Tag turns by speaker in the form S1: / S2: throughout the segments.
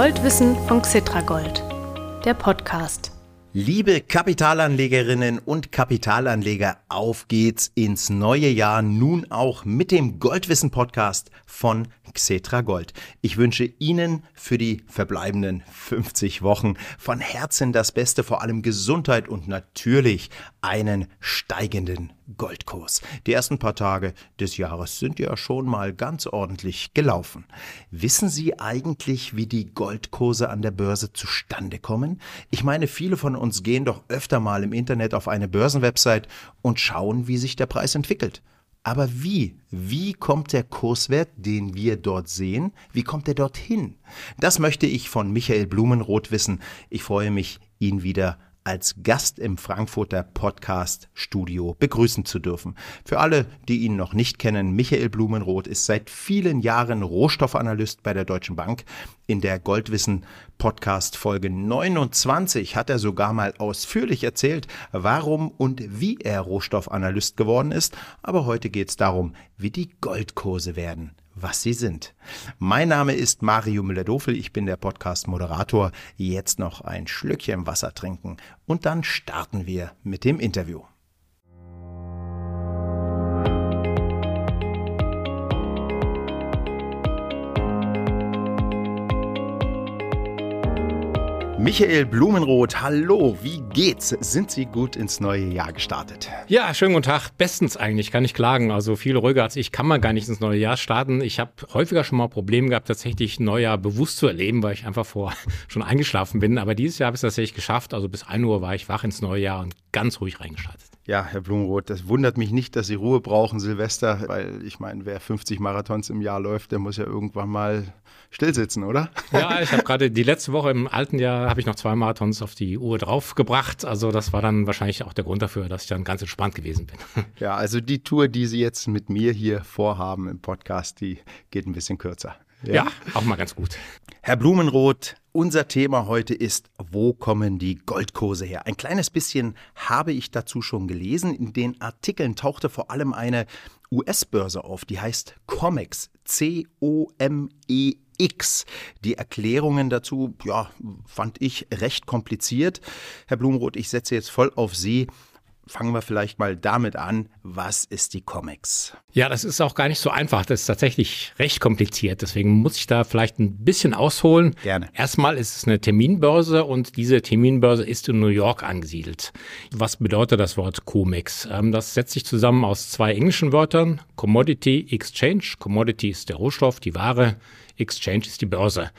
S1: Goldwissen von Xitragold, der Podcast.
S2: Liebe Kapitalanlegerinnen und Kapitalanleger, auf geht's ins neue Jahr, nun auch mit dem Goldwissen Podcast von Xetra Gold. Ich wünsche Ihnen für die verbleibenden 50 Wochen von Herzen das Beste, vor allem Gesundheit und natürlich einen steigenden Goldkurs. Die ersten paar Tage des Jahres sind ja schon mal ganz ordentlich gelaufen. Wissen Sie eigentlich, wie die Goldkurse an der Börse zustande kommen? Ich meine, viele von uns gehen doch öfter mal im Internet auf eine Börsenwebsite und schauen, wie sich der Preis entwickelt. Aber wie? Wie kommt der Kurswert, den wir dort sehen, wie kommt er dorthin? Das möchte ich von Michael Blumenroth wissen. Ich freue mich, ihn wieder als Gast im Frankfurter Podcast Studio begrüßen zu dürfen. Für alle, die ihn noch nicht kennen, Michael Blumenroth ist seit vielen Jahren Rohstoffanalyst bei der Deutschen Bank. In der Goldwissen Podcast Folge 29 hat er sogar mal ausführlich erzählt, warum und wie er Rohstoffanalyst geworden ist. Aber heute geht es darum, wie die Goldkurse werden was sie sind. Mein Name ist Mario Müller-Dofel, ich bin der Podcast-Moderator. Jetzt noch ein Schlückchen Wasser trinken und dann starten wir mit dem Interview. Michael Blumenroth, hallo, wie geht's? Sind Sie gut ins neue Jahr gestartet?
S3: Ja, schönen guten Tag. Bestens eigentlich, kann ich klagen. Also viel ruhiger als ich kann man gar nicht ins neue Jahr starten. Ich habe häufiger schon mal Probleme gehabt, tatsächlich Neujahr bewusst zu erleben, weil ich einfach vor schon eingeschlafen bin. Aber dieses Jahr habe ich es tatsächlich geschafft. Also bis 1 Uhr war ich wach ins neue Jahr und ganz ruhig reingestartet.
S2: Ja, Herr Blumenroth, das wundert mich nicht, dass Sie Ruhe brauchen, Silvester, weil ich meine, wer 50 Marathons im Jahr läuft, der muss ja irgendwann mal stillsitzen, oder?
S3: Ja, ich habe gerade die letzte Woche im alten Jahr habe ich noch zwei Marathons auf die Uhr draufgebracht. Also das war dann wahrscheinlich auch der Grund dafür, dass ich dann ganz entspannt gewesen bin.
S2: Ja, also die Tour, die Sie jetzt mit mir hier vorhaben im Podcast, die geht ein bisschen kürzer.
S3: Ja, ja auch mal ganz gut.
S2: Herr Blumenroth, unser Thema heute ist, wo kommen die Goldkurse her? Ein kleines bisschen habe ich dazu schon gelesen. In den Artikeln tauchte vor allem eine US-Börse auf, die heißt COMEX. C-O-M-E-X. Die Erklärungen dazu, ja, fand ich recht kompliziert. Herr Blumroth, ich setze jetzt voll auf Sie. Fangen wir vielleicht mal damit an. Was ist die Comics?
S3: Ja, das ist auch gar nicht so einfach. Das ist tatsächlich recht kompliziert. Deswegen muss ich da vielleicht ein bisschen ausholen.
S2: Gerne.
S3: Erstmal ist es eine Terminbörse und diese Terminbörse ist in New York angesiedelt. Was bedeutet das Wort Comex? Ähm, das setzt sich zusammen aus zwei englischen Wörtern. Commodity Exchange. Commodity ist der Rohstoff, die Ware. Exchange ist die Börse.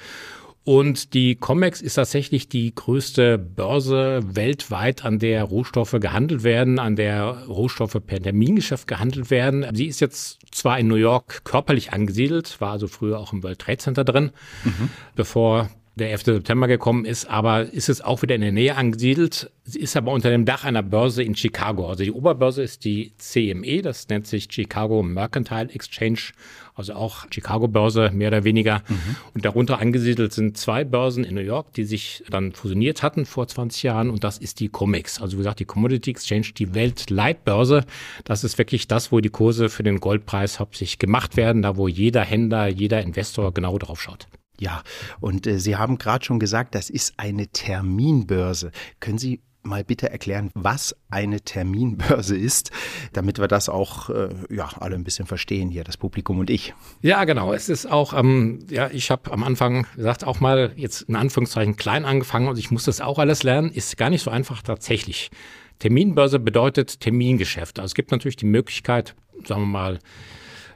S3: Und die COMEX ist tatsächlich die größte Börse weltweit, an der Rohstoffe gehandelt werden, an der Rohstoffe per Termingeschäft gehandelt werden. Sie ist jetzt zwar in New York körperlich angesiedelt, war also früher auch im World Trade Center drin, mhm. bevor der 11. September gekommen ist, aber ist es auch wieder in der Nähe angesiedelt. Sie ist aber unter dem Dach einer Börse in Chicago. Also die Oberbörse ist die CME, das nennt sich Chicago Mercantile Exchange, also auch Chicago-Börse mehr oder weniger. Mhm. Und darunter angesiedelt sind zwei Börsen in New York, die sich dann fusioniert hatten vor 20 Jahren und das ist die COMEX. Also wie gesagt, die Commodity Exchange, die Weltleitbörse. Das ist wirklich das, wo die Kurse für den Goldpreis hauptsächlich gemacht werden, da wo jeder Händler, jeder Investor genau drauf schaut.
S2: Ja, und äh, Sie haben gerade schon gesagt, das ist eine Terminbörse. Können Sie mal bitte erklären, was eine Terminbörse ist, damit wir das auch äh, ja alle ein bisschen verstehen hier, das Publikum und ich.
S3: Ja, genau. Es ist auch, ähm, ja, ich habe am Anfang gesagt, auch mal jetzt in Anführungszeichen klein angefangen und ich muss das auch alles lernen. Ist gar nicht so einfach tatsächlich. Terminbörse bedeutet Termingeschäft. Also es gibt natürlich die Möglichkeit, sagen wir mal,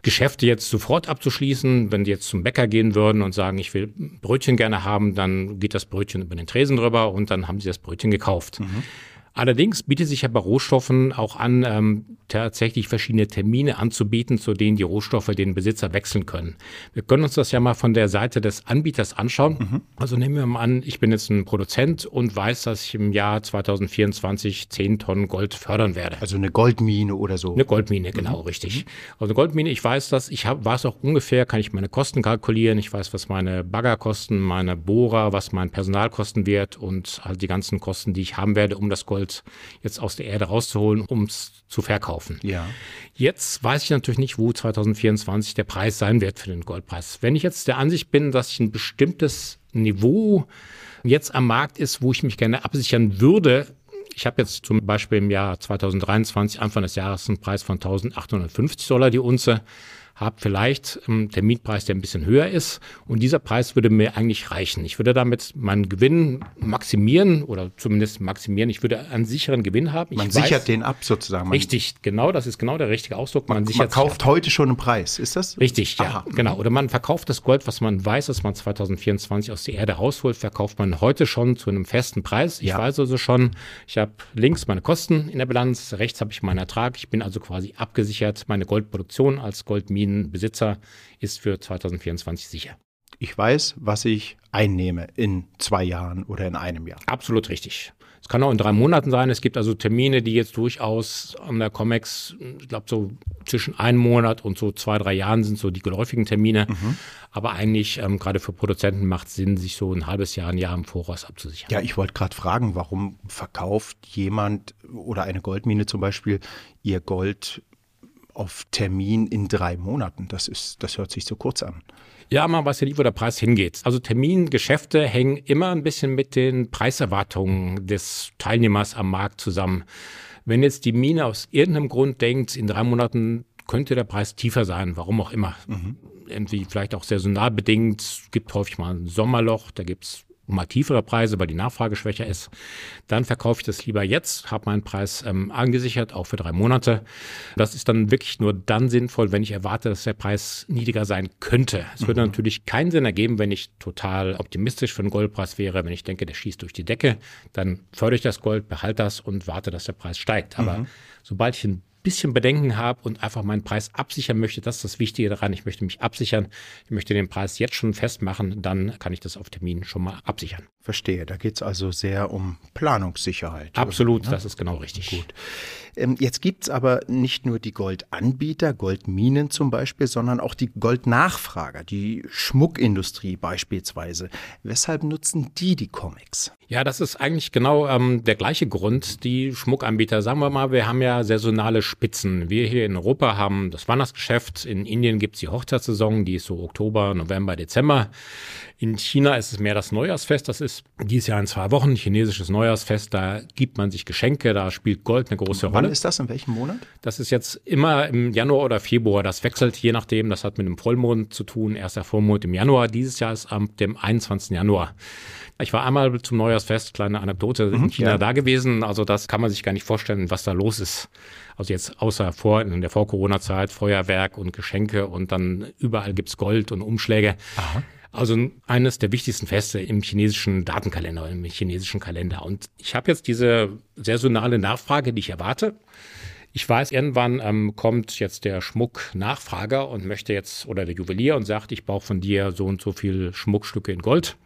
S3: Geschäfte jetzt sofort abzuschließen. Wenn die jetzt zum Bäcker gehen würden und sagen, ich will Brötchen gerne haben, dann geht das Brötchen über den Tresen drüber und dann haben sie das Brötchen gekauft. Mhm. Allerdings bietet sich ja bei Rohstoffen auch an, ähm, tatsächlich verschiedene Termine anzubieten, zu denen die Rohstoffe den Besitzer wechseln können. Wir können uns das ja mal von der Seite des Anbieters anschauen. Mhm. Also nehmen wir mal an, ich bin jetzt ein Produzent und weiß, dass ich im Jahr 2024 10 Tonnen Gold fördern werde.
S2: Also eine Goldmine oder so.
S3: Eine Goldmine, genau, mhm. richtig. Also eine Goldmine, ich weiß das, ich hab, weiß auch ungefähr, kann ich meine Kosten kalkulieren, ich weiß, was meine Bagger kosten, meine Bohrer, was mein Personal kosten wird und halt die ganzen Kosten, die ich haben werde, um das Gold Gold jetzt aus der Erde rauszuholen, um es zu verkaufen.
S2: Ja.
S3: Jetzt weiß ich natürlich nicht, wo 2024 der Preis sein wird für den Goldpreis. Wenn ich jetzt der Ansicht bin, dass ich ein bestimmtes Niveau jetzt am Markt ist, wo ich mich gerne absichern würde. Ich habe jetzt zum Beispiel im Jahr 2023, Anfang des Jahres, einen Preis von 1850 Dollar die Unze habe vielleicht einen Terminpreis, der ein bisschen höher ist. Und dieser Preis würde mir eigentlich reichen. Ich würde damit meinen Gewinn maximieren oder zumindest maximieren. Ich würde einen sicheren Gewinn haben. Ich
S2: man weiß, sichert den ab sozusagen. Man
S3: richtig, genau, das ist genau der richtige Ausdruck.
S2: Man, man, man kauft heute schon einen Preis, ist das?
S3: Richtig, ja, Aha. genau. Oder man verkauft das Gold, was man weiß, dass man 2024 aus der Erde rausholt, verkauft man heute schon zu einem festen Preis. Ich ja. weiß also schon, ich habe links meine Kosten in der Bilanz, rechts habe ich meinen Ertrag. Ich bin also quasi abgesichert. Meine Goldproduktion als Goldmine Immobilienbesitzer ist für 2024 sicher.
S2: Ich weiß, was ich einnehme in zwei Jahren oder in einem Jahr.
S3: Absolut richtig. Es kann auch in drei Monaten sein. Es gibt also Termine, die jetzt durchaus an der COMEX, ich glaube, so zwischen einem Monat und so zwei, drei Jahren sind so die geläufigen Termine. Mhm. Aber eigentlich, ähm, gerade für Produzenten macht es Sinn, sich so ein halbes Jahr, ein Jahr im Voraus abzusichern.
S2: Ja, ich wollte gerade fragen, warum verkauft jemand oder eine Goldmine zum Beispiel ihr Gold auf Termin in drei Monaten. Das ist, das hört sich zu kurz an.
S3: Ja, man weiß ja nicht, wo der Preis hingeht. Also Termingeschäfte hängen immer ein bisschen mit den Preiserwartungen des Teilnehmers am Markt zusammen. Wenn jetzt die Mine aus irgendeinem Grund denkt, in drei Monaten könnte der Preis tiefer sein, warum auch immer. Mhm. Irgendwie vielleicht auch saisonal bedingt. Es gibt häufig mal ein Sommerloch, da gibt es mal tiefere Preise, weil die Nachfrage schwächer ist, dann verkaufe ich das lieber jetzt, habe meinen Preis ähm, angesichert, auch für drei Monate. Das ist dann wirklich nur dann sinnvoll, wenn ich erwarte, dass der Preis niedriger sein könnte. Es würde mhm. natürlich keinen Sinn ergeben, wenn ich total optimistisch für den Goldpreis wäre, wenn ich denke, der schießt durch die Decke, dann fördere ich das Gold, behalte das und warte, dass der Preis steigt. Aber mhm. sobald ich ein bisschen Bedenken habe und einfach meinen Preis absichern möchte, das ist das Wichtige daran. Ich möchte mich absichern. Ich möchte den Preis jetzt schon festmachen. Dann kann ich das auf Termin schon mal absichern.
S2: Verstehe. Da geht es also sehr um Planungssicherheit.
S3: Absolut, oder? das ist genau richtig.
S2: Gut. Ähm, jetzt gibt es aber nicht nur die Goldanbieter, Goldminen zum Beispiel, sondern auch die Goldnachfrager, die Schmuckindustrie beispielsweise. Weshalb nutzen die die Comics?
S3: Ja, das ist eigentlich genau ähm, der gleiche Grund. Die Schmuckanbieter, sagen wir mal, wir haben ja saisonale Spitzen. Wir hier in Europa haben das Weihnachtsgeschäft. In Indien gibt es die Hochzeitssaison, die ist so Oktober, November, Dezember. In China ist es mehr das Neujahrsfest. Das ist dieses Jahr in zwei Wochen, chinesisches Neujahrsfest. Da gibt man sich Geschenke, da spielt Gold eine große Rolle.
S2: Wann ist das? In welchem Monat?
S3: Das ist jetzt immer im Januar oder Februar. Das wechselt je nachdem. Das hat mit dem Vollmond zu tun. Erster Vollmond im Januar. Dieses Jahr ist am dem 21. Januar. Ich war einmal zum Neujahrsfest, kleine Anekdote, in mhm, China ja. da gewesen. Also das kann man sich gar nicht vorstellen, was da los ist. Also jetzt außer vor, in der Vor-Corona-Zeit, Feuerwerk und Geschenke und dann überall gibt's Gold und Umschläge. Aha. Also eines der wichtigsten Feste im chinesischen Datenkalender, im chinesischen Kalender. Und ich habe jetzt diese saisonale Nachfrage, die ich erwarte. Ich weiß, irgendwann ähm, kommt jetzt der Schmucknachfrager und möchte jetzt, oder der Juwelier und sagt, ich brauche von dir so und so viel Schmuckstücke in Gold.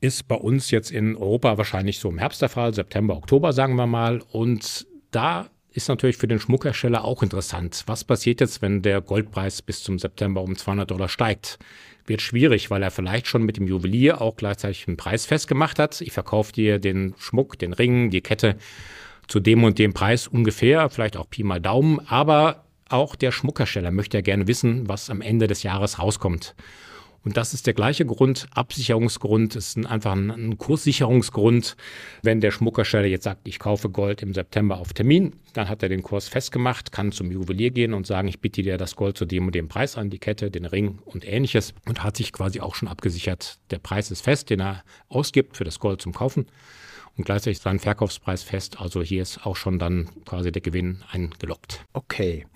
S3: Ist bei uns jetzt in Europa wahrscheinlich so im Herbst der Fall, September, Oktober sagen wir mal. Und da ist natürlich für den Schmuckhersteller auch interessant. Was passiert jetzt, wenn der Goldpreis bis zum September um 200 Dollar steigt? Wird schwierig, weil er vielleicht schon mit dem Juwelier auch gleichzeitig einen Preis festgemacht hat. Ich verkaufe dir den Schmuck, den Ring, die Kette zu dem und dem Preis ungefähr, vielleicht auch Pi mal Daumen, aber auch der Schmuckersteller möchte ja gerne wissen, was am Ende des Jahres rauskommt. Und das ist der gleiche Grund, Absicherungsgrund, ist einfach ein, ein Kurssicherungsgrund. Wenn der Schmuckersteller jetzt sagt, ich kaufe Gold im September auf Termin, dann hat er den Kurs festgemacht, kann zum Juwelier gehen und sagen, ich biete dir das Gold zu dem und dem Preis an, die Kette, den Ring und ähnliches und hat sich quasi auch schon abgesichert. Der Preis ist fest, den er ausgibt für das Gold zum Kaufen und gleichzeitig sein Verkaufspreis fest. Also hier ist auch schon dann quasi der Gewinn eingeloggt.
S2: Okay.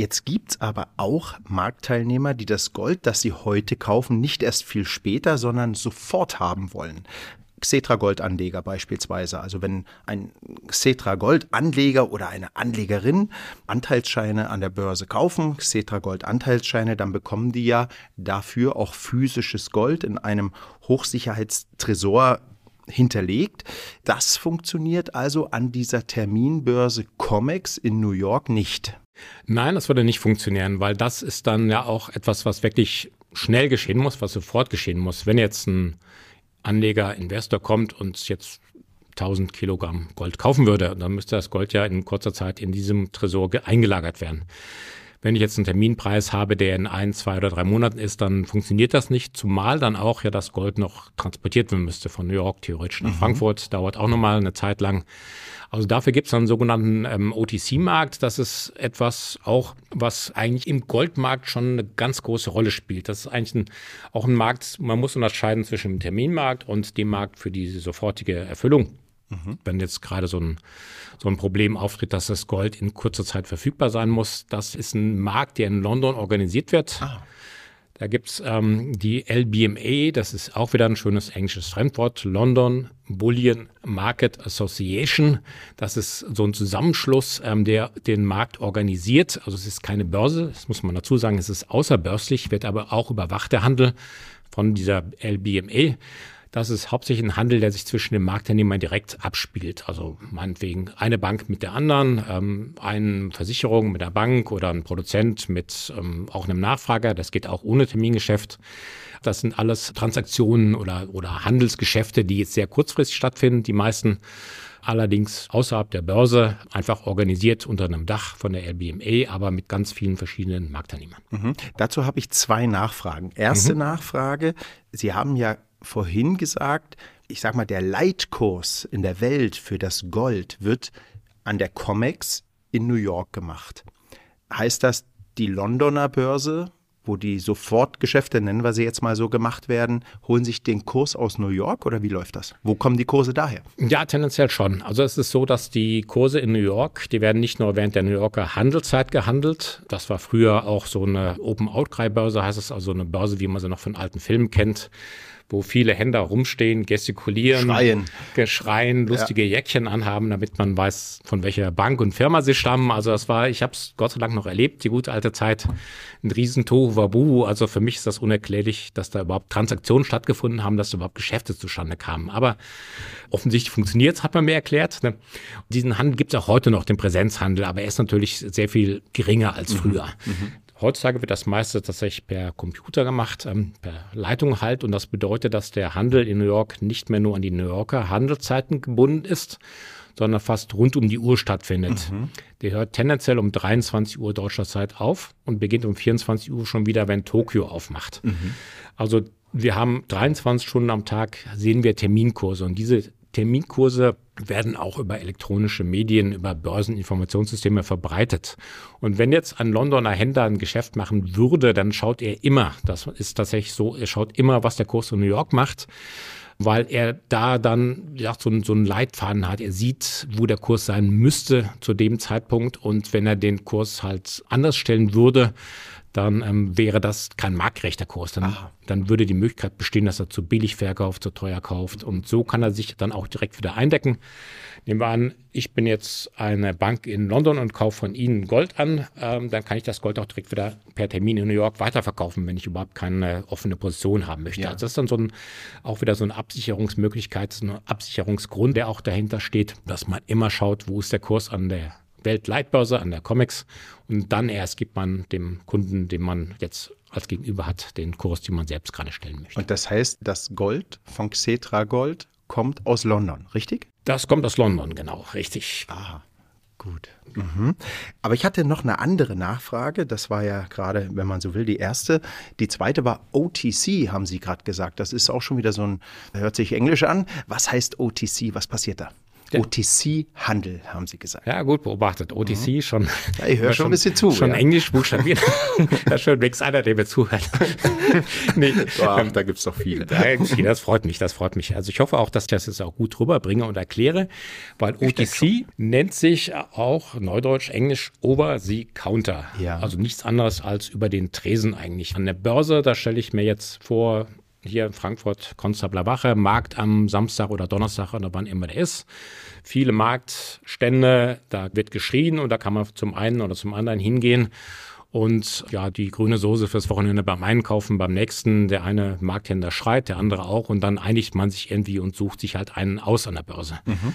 S2: Jetzt gibt es aber auch Marktteilnehmer, die das Gold, das sie heute kaufen, nicht erst viel später, sondern sofort haben wollen. Xetra Goldanleger beispielsweise. Also wenn ein Xetra Goldanleger oder eine Anlegerin Anteilsscheine an der Börse kaufen, Xetra Gold Anteilsscheine, dann bekommen die ja dafür auch physisches Gold in einem Hochsicherheitstresor hinterlegt. Das funktioniert also an dieser Terminbörse COMEX in New York nicht.
S3: Nein, das würde nicht funktionieren, weil das ist dann ja auch etwas, was wirklich schnell geschehen muss, was sofort geschehen muss. Wenn jetzt ein Anleger, Investor kommt und jetzt 1000 Kilogramm Gold kaufen würde, dann müsste das Gold ja in kurzer Zeit in diesem Tresor eingelagert werden. Wenn ich jetzt einen Terminpreis habe, der in ein, zwei oder drei Monaten ist, dann funktioniert das nicht, zumal dann auch ja das Gold noch transportiert werden müsste von New York theoretisch nach mhm. Frankfurt. Dauert auch nochmal eine Zeit lang. Also dafür gibt es einen sogenannten ähm, OTC-Markt. Das ist etwas auch, was eigentlich im Goldmarkt schon eine ganz große Rolle spielt. Das ist eigentlich ein, auch ein Markt, man muss unterscheiden zwischen dem Terminmarkt und dem Markt für die sofortige Erfüllung. Mhm. Wenn jetzt gerade so ein, so ein Problem auftritt, dass das Gold in kurzer Zeit verfügbar sein muss, das ist ein Markt, der in London organisiert wird. Ah. Da gibt's ähm, die LBMA, das ist auch wieder ein schönes englisches Fremdwort, London Bullion Market Association. Das ist so ein Zusammenschluss, ähm, der den Markt organisiert. Also es ist keine Börse, das muss man dazu sagen, es ist außerbörslich, wird aber auch überwacht der Handel von dieser LBMA. Das ist hauptsächlich ein Handel, der sich zwischen den Marktteilnehmern direkt abspielt. Also meinetwegen eine Bank mit der anderen, ähm, eine Versicherung mit der Bank oder ein Produzent mit ähm, auch einem Nachfrager. Das geht auch ohne Termingeschäft. Das sind alles Transaktionen oder, oder Handelsgeschäfte, die jetzt sehr kurzfristig stattfinden. Die meisten allerdings außerhalb der Börse, einfach organisiert unter einem Dach von der LBMA, aber mit ganz vielen verschiedenen Marktteilnehmern.
S2: Mhm. Dazu habe ich zwei Nachfragen. Erste mhm. Nachfrage, Sie haben ja vorhin gesagt, ich sage mal, der Leitkurs in der Welt für das Gold wird an der COMEX in New York gemacht. Heißt das, die Londoner Börse, wo die Sofortgeschäfte, nennen wir sie jetzt mal so, gemacht werden, holen sich den Kurs aus New York oder wie läuft das? Wo kommen die Kurse daher?
S3: Ja, tendenziell schon. Also es ist so, dass die Kurse in New York, die werden nicht nur während der New Yorker Handelszeit gehandelt. Das war früher auch so eine Open-Outcry-Börse, heißt es also eine Börse, wie man sie noch von alten Filmen kennt wo viele Händler rumstehen, gestikulieren,
S2: schreien,
S3: geschreien lustige ja. Jäckchen anhaben, damit man weiß, von welcher Bank und Firma sie stammen. Also das war, ich habe es Gott sei Dank noch erlebt, die gute alte Zeit, ein riesen Wabu. Also für mich ist das unerklärlich, dass da überhaupt Transaktionen stattgefunden haben, dass da überhaupt Geschäfte zustande kamen. Aber offensichtlich funktioniert es, hat man mir erklärt. Ne? Diesen Handel gibt es auch heute noch, den Präsenzhandel, aber er ist natürlich sehr viel geringer als mhm. früher. Mhm. Heutzutage wird das meiste tatsächlich per Computer gemacht, ähm, per Leitung halt. Und das bedeutet, dass der Handel in New York nicht mehr nur an die New Yorker Handelszeiten gebunden ist, sondern fast rund um die Uhr stattfindet. Mhm. Der hört tendenziell um 23 Uhr deutscher Zeit auf und beginnt um 24 Uhr schon wieder, wenn Tokio aufmacht. Mhm. Also wir haben 23 Stunden am Tag, sehen wir Terminkurse und diese Terminkurse werden auch über elektronische Medien, über Börseninformationssysteme verbreitet. Und wenn jetzt ein Londoner Händler ein Geschäft machen würde, dann schaut er immer, das ist tatsächlich so, er schaut immer, was der Kurs in New York macht weil er da dann ja, so, so einen Leitfaden hat. Er sieht, wo der Kurs sein müsste zu dem Zeitpunkt. Und wenn er den Kurs halt anders stellen würde, dann ähm, wäre das kein marktgerechter Kurs. Dann, dann würde die Möglichkeit bestehen, dass er zu billig verkauft, zu teuer kauft. Und so kann er sich dann auch direkt wieder eindecken. Nehmen wir an, ich bin jetzt eine Bank in London und kaufe von Ihnen Gold an. Ähm, dann kann ich das Gold auch direkt wieder per Termin in New York weiterverkaufen, wenn ich überhaupt keine offene Position haben möchte. Ja. Also das ist dann so ein, auch wieder so eine Absicherungsmöglichkeit, so ein Absicherungsgrund, der auch dahinter steht, dass man immer schaut, wo ist der Kurs an der Weltleitbörse, an der COMEX. Und dann erst gibt man dem Kunden, den man jetzt als Gegenüber hat, den Kurs, den man selbst gerade stellen möchte.
S2: Und das heißt, das Gold von Xetra Gold kommt aus London, richtig?
S3: Das kommt aus London, genau, richtig.
S2: Ah, gut. Mhm. Aber ich hatte noch eine andere Nachfrage. Das war ja gerade, wenn man so will, die erste. Die zweite war OTC, haben Sie gerade gesagt. Das ist auch schon wieder so ein, hört sich englisch an. Was heißt OTC? Was passiert da? OTC-Handel, haben Sie gesagt.
S3: Ja, gut beobachtet. OTC mhm. schon.
S2: Ja, ich höre schon ein bisschen zu.
S3: Schon ja. Englisch buchstabiert. da ist schon wenigstens einer, der mir zuhört.
S2: nee, Ach, da gibt es doch viele.
S3: das freut mich, das freut mich. Also ich hoffe auch, dass ich das jetzt auch gut rüberbringe und erkläre, weil OTC nennt sich auch Neudeutsch, Englisch Over-the-Counter. Ja. Also nichts anderes als über den Tresen eigentlich. An der Börse, da stelle ich mir jetzt vor, hier in Frankfurt Konstabler Wache, Markt am Samstag oder Donnerstag oder wann immer der ist. Viele Marktstände, da wird geschrien und da kann man zum einen oder zum anderen hingehen und ja, die grüne Soße fürs Wochenende beim Einkaufen, beim nächsten, der eine Markthändler schreit, der andere auch und dann einigt man sich irgendwie und sucht sich halt einen aus an der Börse. Mhm.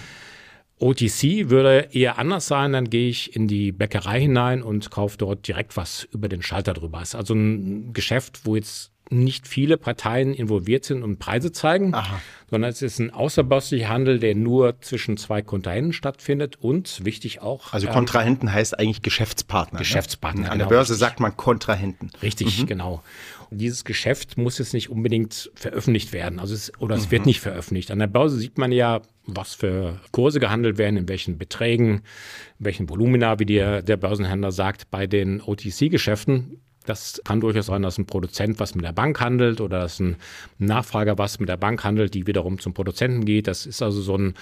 S3: OTC würde eher anders sein, dann gehe ich in die Bäckerei hinein und kaufe dort direkt was über den Schalter drüber. ist also ein Geschäft, wo jetzt nicht viele Parteien involviert sind und Preise zeigen, Aha. sondern es ist ein außerbörslicher Handel, der nur zwischen zwei Kontrahenten stattfindet und wichtig auch.
S2: Also ähm, Kontrahenten ähm, heißt eigentlich Geschäftspartner.
S3: Ne? Geschäftspartner.
S2: Ne? An der Börse richtig. sagt man Kontrahenten.
S3: Richtig, mhm. genau. Und dieses Geschäft muss jetzt nicht unbedingt veröffentlicht werden, also es, oder es mhm. wird nicht veröffentlicht. An der Börse sieht man ja, was für Kurse gehandelt werden, in welchen Beträgen, in welchen Volumina, wie der, der Börsenhändler sagt. Bei den OTC-Geschäften das kann durchaus sein, dass ein Produzent was mit der Bank handelt oder dass ein Nachfrager was mit der Bank handelt, die wiederum zum Produzenten geht. Das ist also so ein,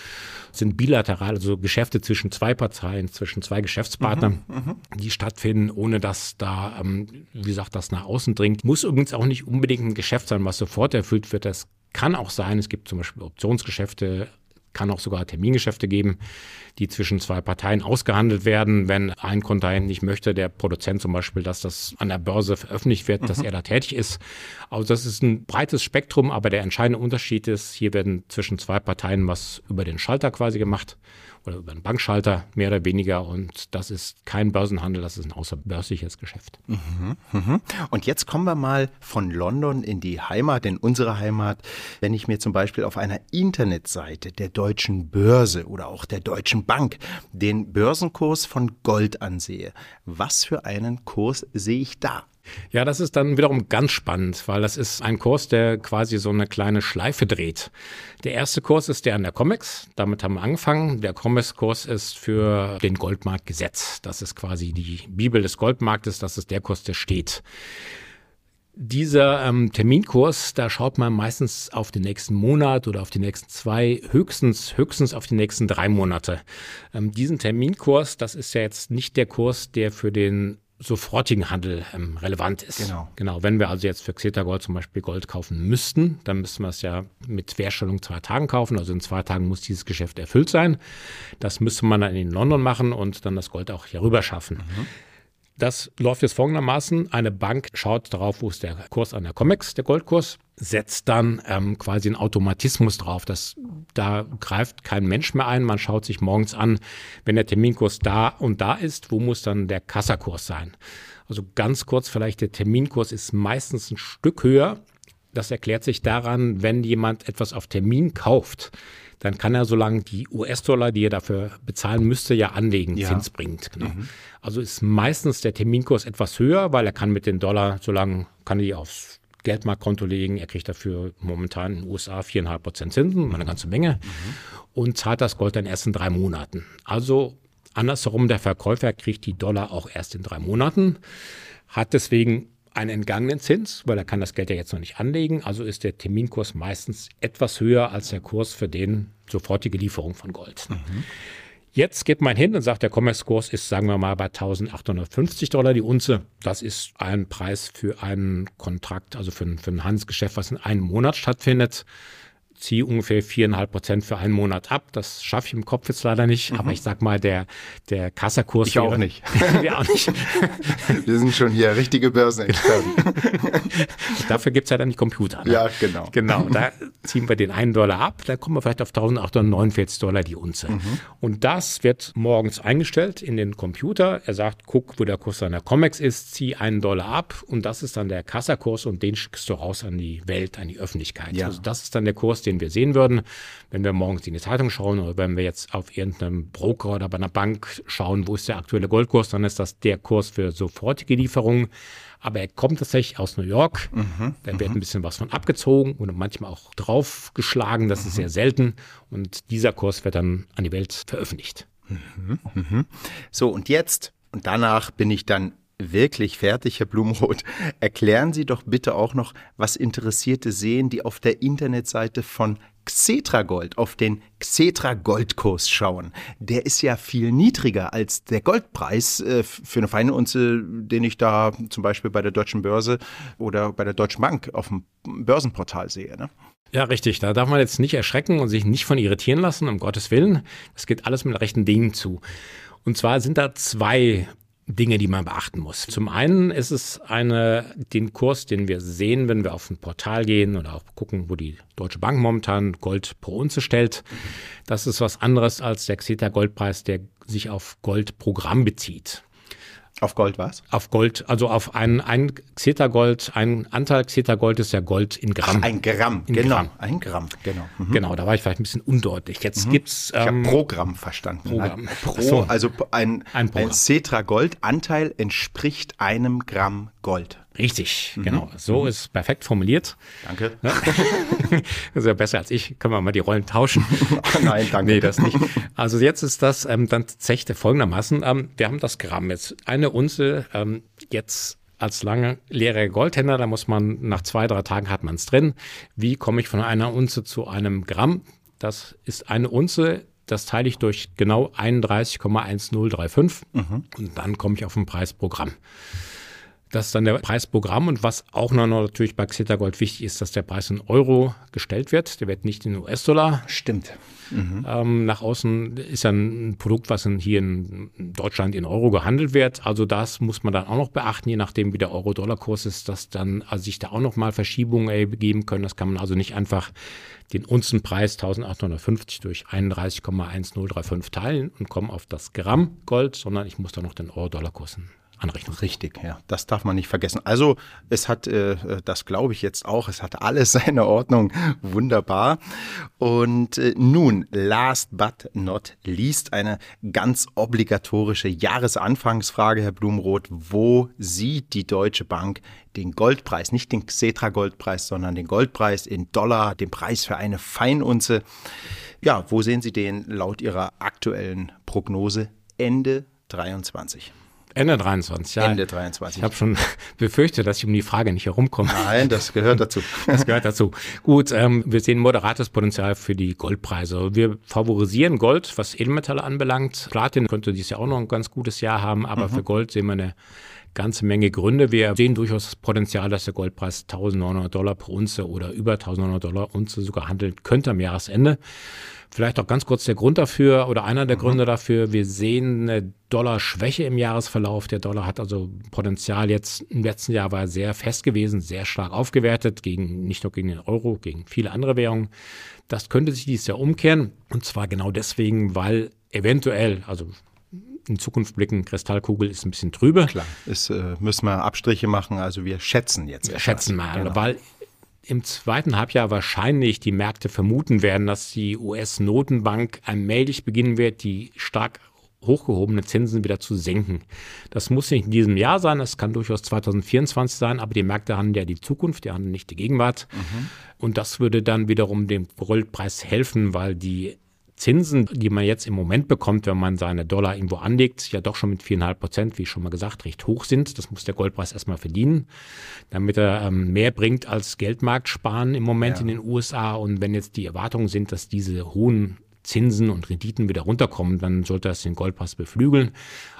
S3: sind bilateral, also Geschäfte zwischen zwei Parteien, zwischen zwei Geschäftspartnern, mhm, mhm, die stattfinden, ohne dass da, ähm, wie gesagt, das nach außen dringt. Muss übrigens auch nicht unbedingt ein Geschäft sein, was sofort erfüllt wird. Das kann auch sein, es gibt zum Beispiel Optionsgeschäfte, kann auch sogar Termingeschäfte geben, die zwischen zwei Parteien ausgehandelt werden, wenn ein Kontrahent nicht möchte, der Produzent zum Beispiel, dass das an der Börse veröffentlicht wird, mhm. dass er da tätig ist. Also das ist ein breites Spektrum, aber der entscheidende Unterschied ist, hier werden zwischen zwei Parteien was über den Schalter quasi gemacht oder über einen Bankschalter mehr oder weniger. Und das ist kein Börsenhandel, das ist ein außerbörsliches Geschäft.
S2: Mhm, mhm. Und jetzt kommen wir mal von London in die Heimat, in unsere Heimat. Wenn ich mir zum Beispiel auf einer Internetseite der deutschen Börse oder auch der Deutschen Bank den Börsenkurs von Gold ansehe, was für einen Kurs sehe ich da?
S3: Ja, das ist dann wiederum ganz spannend, weil das ist ein Kurs, der quasi so eine kleine Schleife dreht. Der erste Kurs ist der an der COMEX. Damit haben wir angefangen. Der COMEX-Kurs ist für den Goldmarkt gesetzt. Das ist quasi die Bibel des Goldmarktes. Das ist der Kurs, der steht. Dieser ähm, Terminkurs, da schaut man meistens auf den nächsten Monat oder auf die nächsten zwei, höchstens, höchstens auf die nächsten drei Monate. Ähm, diesen Terminkurs, das ist ja jetzt nicht der Kurs, der für den sofortigen Handel ähm, relevant ist. Genau. Genau. Wenn wir also jetzt für Xeta Gold zum Beispiel Gold kaufen müssten, dann müssten wir es ja mit Wertstellung zwei Tagen kaufen. Also in zwei Tagen muss dieses Geschäft erfüllt sein. Das müsste man dann in London machen und dann das Gold auch hier rüber schaffen. Mhm. Das läuft jetzt folgendermaßen. Eine Bank schaut darauf, wo ist der Kurs an der COMEX, der Goldkurs, setzt dann ähm, quasi einen Automatismus drauf. Das, da greift kein Mensch mehr ein. Man schaut sich morgens an, wenn der Terminkurs da und da ist, wo muss dann der Kassakurs sein? Also ganz kurz vielleicht, der Terminkurs ist meistens ein Stück höher. Das erklärt sich daran, wenn jemand etwas auf Termin kauft dann kann er, solange die US-Dollar, die er dafür bezahlen müsste, ja anlegen, ja. Zins bringt. Genau. Mhm. Also ist meistens der Terminkurs etwas höher, weil er kann mit den Dollar, solange kann er die aufs Geldmarktkonto legen. Er kriegt dafür momentan in den USA 4,5 Prozent Zinsen, eine ganze Menge, mhm. und zahlt das Gold dann erst in drei Monaten. Also andersherum, der Verkäufer kriegt die Dollar auch erst in drei Monaten, hat deswegen einen entgangenen Zins, weil er kann das Geld ja jetzt noch nicht anlegen. Also ist der Terminkurs meistens etwas höher als der Kurs für den sofortige Lieferung von Gold. Mhm. Jetzt geht man hin und sagt, der Commerce-Kurs ist, sagen wir mal, bei 1850 Dollar die Unze. Das ist ein Preis für einen Kontrakt, also für ein, für ein Handelsgeschäft, was in einem Monat stattfindet ziehe ungefähr viereinhalb Prozent für einen Monat ab. Das schaffe ich im Kopf jetzt leider nicht, mhm. aber ich sag mal, der, der Kassakurs.
S2: Ich auch nicht.
S3: wir auch nicht.
S2: wir sind schon hier richtige Börsenexperten.
S3: Dafür gibt's ja dann die Computer.
S2: Ne? Ja, genau.
S3: Genau, da ziehen wir den einen Dollar ab, dann kommen wir vielleicht auf 1849 Dollar die Unze. Mhm. Und das wird morgens eingestellt in den Computer. Er sagt, guck, wo der Kurs der Comex ist, zieh einen Dollar ab und das ist dann der Kassakurs und den schickst du raus an die Welt, an die Öffentlichkeit. Ja. Also das ist dann der Kurs, den wir sehen würden, wenn wir morgens in die Zeitung schauen oder wenn wir jetzt auf irgendeinem Broker oder bei einer Bank schauen, wo ist der aktuelle Goldkurs, dann ist das der Kurs für sofortige Lieferungen. Aber er kommt tatsächlich aus New York. Mhm, da wird mhm. ein bisschen was von abgezogen und manchmal auch draufgeschlagen. Das mhm. ist sehr selten. Und dieser Kurs wird dann an die Welt veröffentlicht.
S2: Mhm, mhm. So, und jetzt, und danach bin ich dann wirklich fertig, Herr Blumroth. Erklären Sie doch bitte auch noch, was Interessierte sehen, die auf der Internetseite von Xetra Gold auf den Xetra Goldkurs schauen. Der ist ja viel niedriger als der Goldpreis äh, für eine feine Unze, den ich da zum Beispiel bei der Deutschen Börse oder bei der Deutschen Bank auf dem Börsenportal sehe. Ne?
S3: Ja, richtig. Da darf man jetzt nicht erschrecken und sich nicht von irritieren lassen, um Gottes Willen. Es geht alles mit rechten Dingen zu. Und zwar sind da zwei Dinge, die man beachten muss. Zum einen ist es eine, den Kurs, den wir sehen, wenn wir auf ein Portal gehen oder auch gucken, wo die Deutsche Bank momentan Gold pro Unze stellt. Das ist was anderes als der Xeta Goldpreis, der sich auf Goldprogramm bezieht.
S2: Auf Gold was?
S3: Auf Gold, also auf ein, ein Xeta-Gold, ein Anteil Xeta-Gold ist ja Gold in Gramm.
S2: Ach, ein Gramm,
S3: In
S2: genau.
S3: Gramm.
S2: Ein Gramm, genau. Mhm.
S3: Genau, da war ich vielleicht ein bisschen undeutlich. Jetzt gibt's
S2: Ich habe
S3: ähm,
S2: pro Gramm verstanden.
S3: pro
S2: Nein,
S3: Gramm.
S2: Pro,
S3: so.
S2: also ein,
S3: Ein
S2: ein. Cetra Gold Anteil entspricht einem Gramm Gold.
S3: Richtig,
S2: Mhm.
S3: genau. So ist perfekt formuliert.
S2: Danke.
S3: Das ist ja besser als ich. Können wir mal die Rollen tauschen?
S2: Nein, danke.
S3: Nee, das nicht. Also jetzt ist das ähm, dann tatsächlich folgendermaßen. Ähm, wir haben das Gramm jetzt. Eine Unze ähm, jetzt als lange leere Goldhändler, da muss man nach zwei, drei Tagen hat man es drin. Wie komme ich von einer Unze zu einem Gramm? Das ist eine Unze, das teile ich durch genau 31,1035 und dann komme ich auf den Preis pro Gramm. Das ist dann der Preis pro Gramm und was auch noch natürlich bei Xeta Gold wichtig ist, dass der Preis in Euro gestellt wird. Der wird nicht in US-Dollar
S2: Stimmt.
S3: ähm, nach außen ist ja ein Produkt, was in, hier in Deutschland in Euro gehandelt wird. Also das muss man dann auch noch beachten, je nachdem wie der Euro-Dollar-Kurs ist, dass dann also sich da auch noch mal Verschiebungen ergeben können. Das kann man also nicht einfach den Unzenpreis 1850 durch 31,1035 teilen und kommen auf das Gramm Gold, sondern ich muss da noch den Euro-Dollar-Kurs anrechnen.
S2: Richtig, ja. Das darf man nicht vergessen. Also es hat, äh, das glaube ich jetzt auch, es hat alles seine Ordnung. Wunderbar. Und äh, nun, last but not least, eine ganz obligatorische Jahresanfangsfrage, Herr Blumroth. Wo sieht die Deutsche Bank den Goldpreis, nicht den Xetra Goldpreis, sondern den Goldpreis in Dollar, den Preis für eine Feinunze? Ja, wo sehen Sie den laut Ihrer aktuellen Prognose Ende 23?
S3: Ende 23, ja.
S2: Ende 23.
S3: Ich habe schon befürchtet, dass ich um die Frage nicht herumkomme.
S2: Nein, das gehört dazu.
S3: Das gehört dazu. Gut, ähm, wir sehen moderates Potenzial für die Goldpreise. Wir favorisieren Gold, was Edelmetalle anbelangt. Platin könnte dieses Jahr auch noch ein ganz gutes Jahr haben, aber für Gold sehen wir eine ganze Menge Gründe. Wir sehen durchaus das Potenzial, dass der Goldpreis 1900 Dollar pro Unze oder über 1900 Dollar Unze sogar handeln könnte am Jahresende. Vielleicht auch ganz kurz der Grund dafür oder einer der Gründe dafür. Wir sehen eine Dollarschwäche im Jahresverlauf. Der Dollar hat also Potenzial jetzt im letzten Jahr war er sehr fest gewesen, sehr stark aufgewertet gegen, nicht nur gegen den Euro, gegen viele andere Währungen. Das könnte sich dieses Jahr umkehren. Und zwar genau deswegen, weil eventuell, also in Zukunft blicken, Kristallkugel ist ein bisschen trübe.
S2: Klar, es äh, müssen wir Abstriche machen. Also wir schätzen jetzt.
S3: Wir schätzen mal,
S2: Genau.
S3: weil im zweiten Halbjahr wahrscheinlich die Märkte vermuten werden, dass die US-Notenbank allmählich beginnen wird, die stark hochgehobene Zinsen wieder zu senken. Das muss nicht in diesem Jahr sein, es kann durchaus 2024 sein, aber die Märkte handeln ja die Zukunft, die handeln nicht die Gegenwart. Und das würde dann wiederum dem Goldpreis helfen, weil die Zinsen, die man jetzt im Moment bekommt, wenn man seine Dollar irgendwo anlegt, ja doch schon mit 4,5 Prozent, wie schon mal gesagt, recht hoch sind. Das muss der Goldpreis erstmal verdienen, damit er ähm, mehr bringt als Geldmarkt sparen im Moment in den USA. Und wenn jetzt die Erwartungen sind, dass diese hohen Zinsen und Renditen wieder runterkommen, dann sollte das den Goldpreis beflügeln.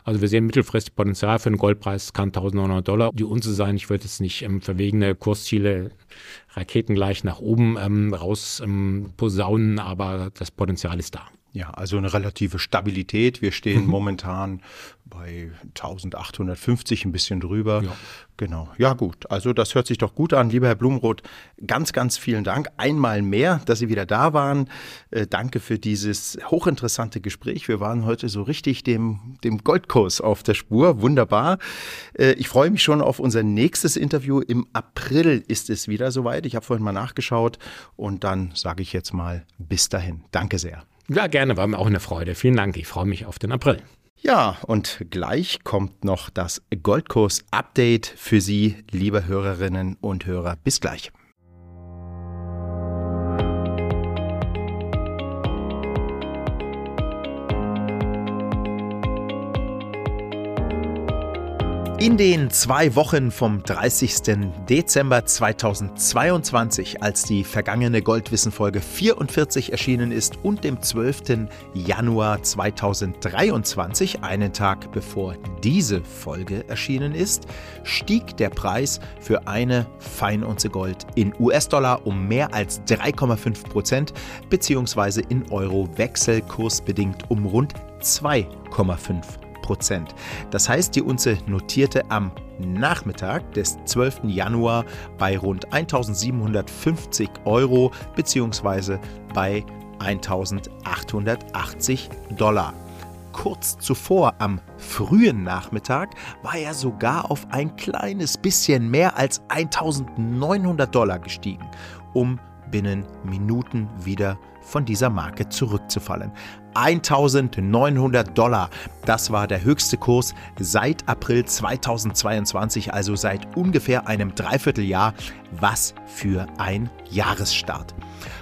S3: Also wir sehen mittelfristig Potenzial für den Goldpreis, kann 1900 Dollar die Unze sein. Ich würde jetzt nicht ähm, verwegene Kursziele raketengleich nach oben ähm, raus ähm, posaunen, aber das Potenzial ist da.
S2: Ja, also eine relative Stabilität. Wir
S3: Mhm.
S2: stehen momentan bei 1850, ein bisschen drüber.
S3: Ja.
S2: Genau. Ja, gut. Also das hört sich doch gut an. Lieber Herr Blumroth, ganz, ganz vielen Dank. Einmal mehr, dass Sie wieder da waren. Äh, danke für dieses hochinteressante Gespräch. Wir waren heute so richtig dem, dem Goldkurs auf der Spur. Wunderbar. Äh, ich freue mich schon auf unser nächstes Interview. Im April ist es wieder soweit. Ich habe vorhin mal nachgeschaut. Und dann sage ich jetzt mal bis dahin. Danke sehr.
S3: Ja, gerne, war mir auch eine Freude. Vielen Dank. Ich freue mich auf den April.
S2: Ja, und gleich kommt noch das Goldkurs-Update für Sie, liebe Hörerinnen und Hörer. Bis gleich. In den zwei Wochen vom 30. Dezember 2022, als die vergangene Goldwissen-Folge 44 erschienen ist, und dem 12. Januar 2023, einen Tag bevor diese Folge erschienen ist, stieg der Preis für eine Feinunze Gold in US-Dollar um mehr als 3,5 Prozent, beziehungsweise in Euro wechselkursbedingt um rund 2,5 Prozent. Das heißt, die Unze notierte am Nachmittag des 12. Januar bei rund 1750 Euro beziehungsweise bei 1880 Dollar. kurz zuvor am frühen Nachmittag war er sogar auf ein kleines bisschen mehr als 1900 Dollar gestiegen, um binnen Minuten wieder von dieser Marke zurückzufallen. 1900 Dollar, das war der höchste Kurs seit April 2022, also seit ungefähr einem Dreivierteljahr. Was für ein Jahresstart.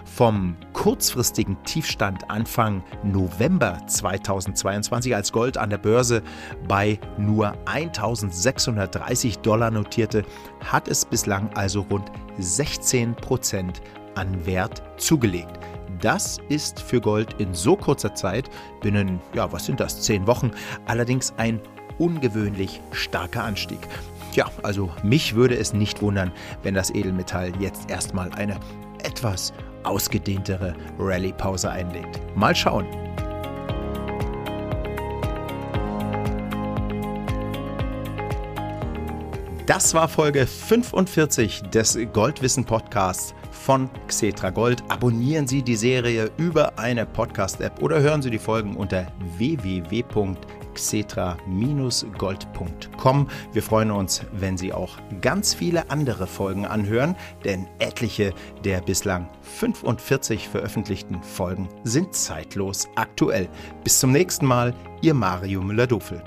S2: Vom kurzfristigen Tiefstand Anfang November 2022, als Gold an der Börse bei nur 1630 Dollar notierte, hat es bislang also rund 16 Prozent an Wert zugelegt. Das ist für Gold in so kurzer Zeit, binnen, ja, was sind das, zehn Wochen, allerdings ein ungewöhnlich starker Anstieg. Ja, also mich würde es nicht wundern, wenn das Edelmetall jetzt erstmal eine etwas ausgedehntere Rallye-Pause einlegt. Mal schauen. Das war Folge 45 des Goldwissen Podcasts von Xetra Gold. Abonnieren Sie die Serie über eine Podcast-App oder hören Sie die Folgen unter www.xetra-gold.com. Wir freuen uns, wenn Sie auch ganz viele andere Folgen anhören, denn etliche der bislang 45 veröffentlichten Folgen sind zeitlos aktuell. Bis zum nächsten Mal, Ihr Mario Müller-Dofel.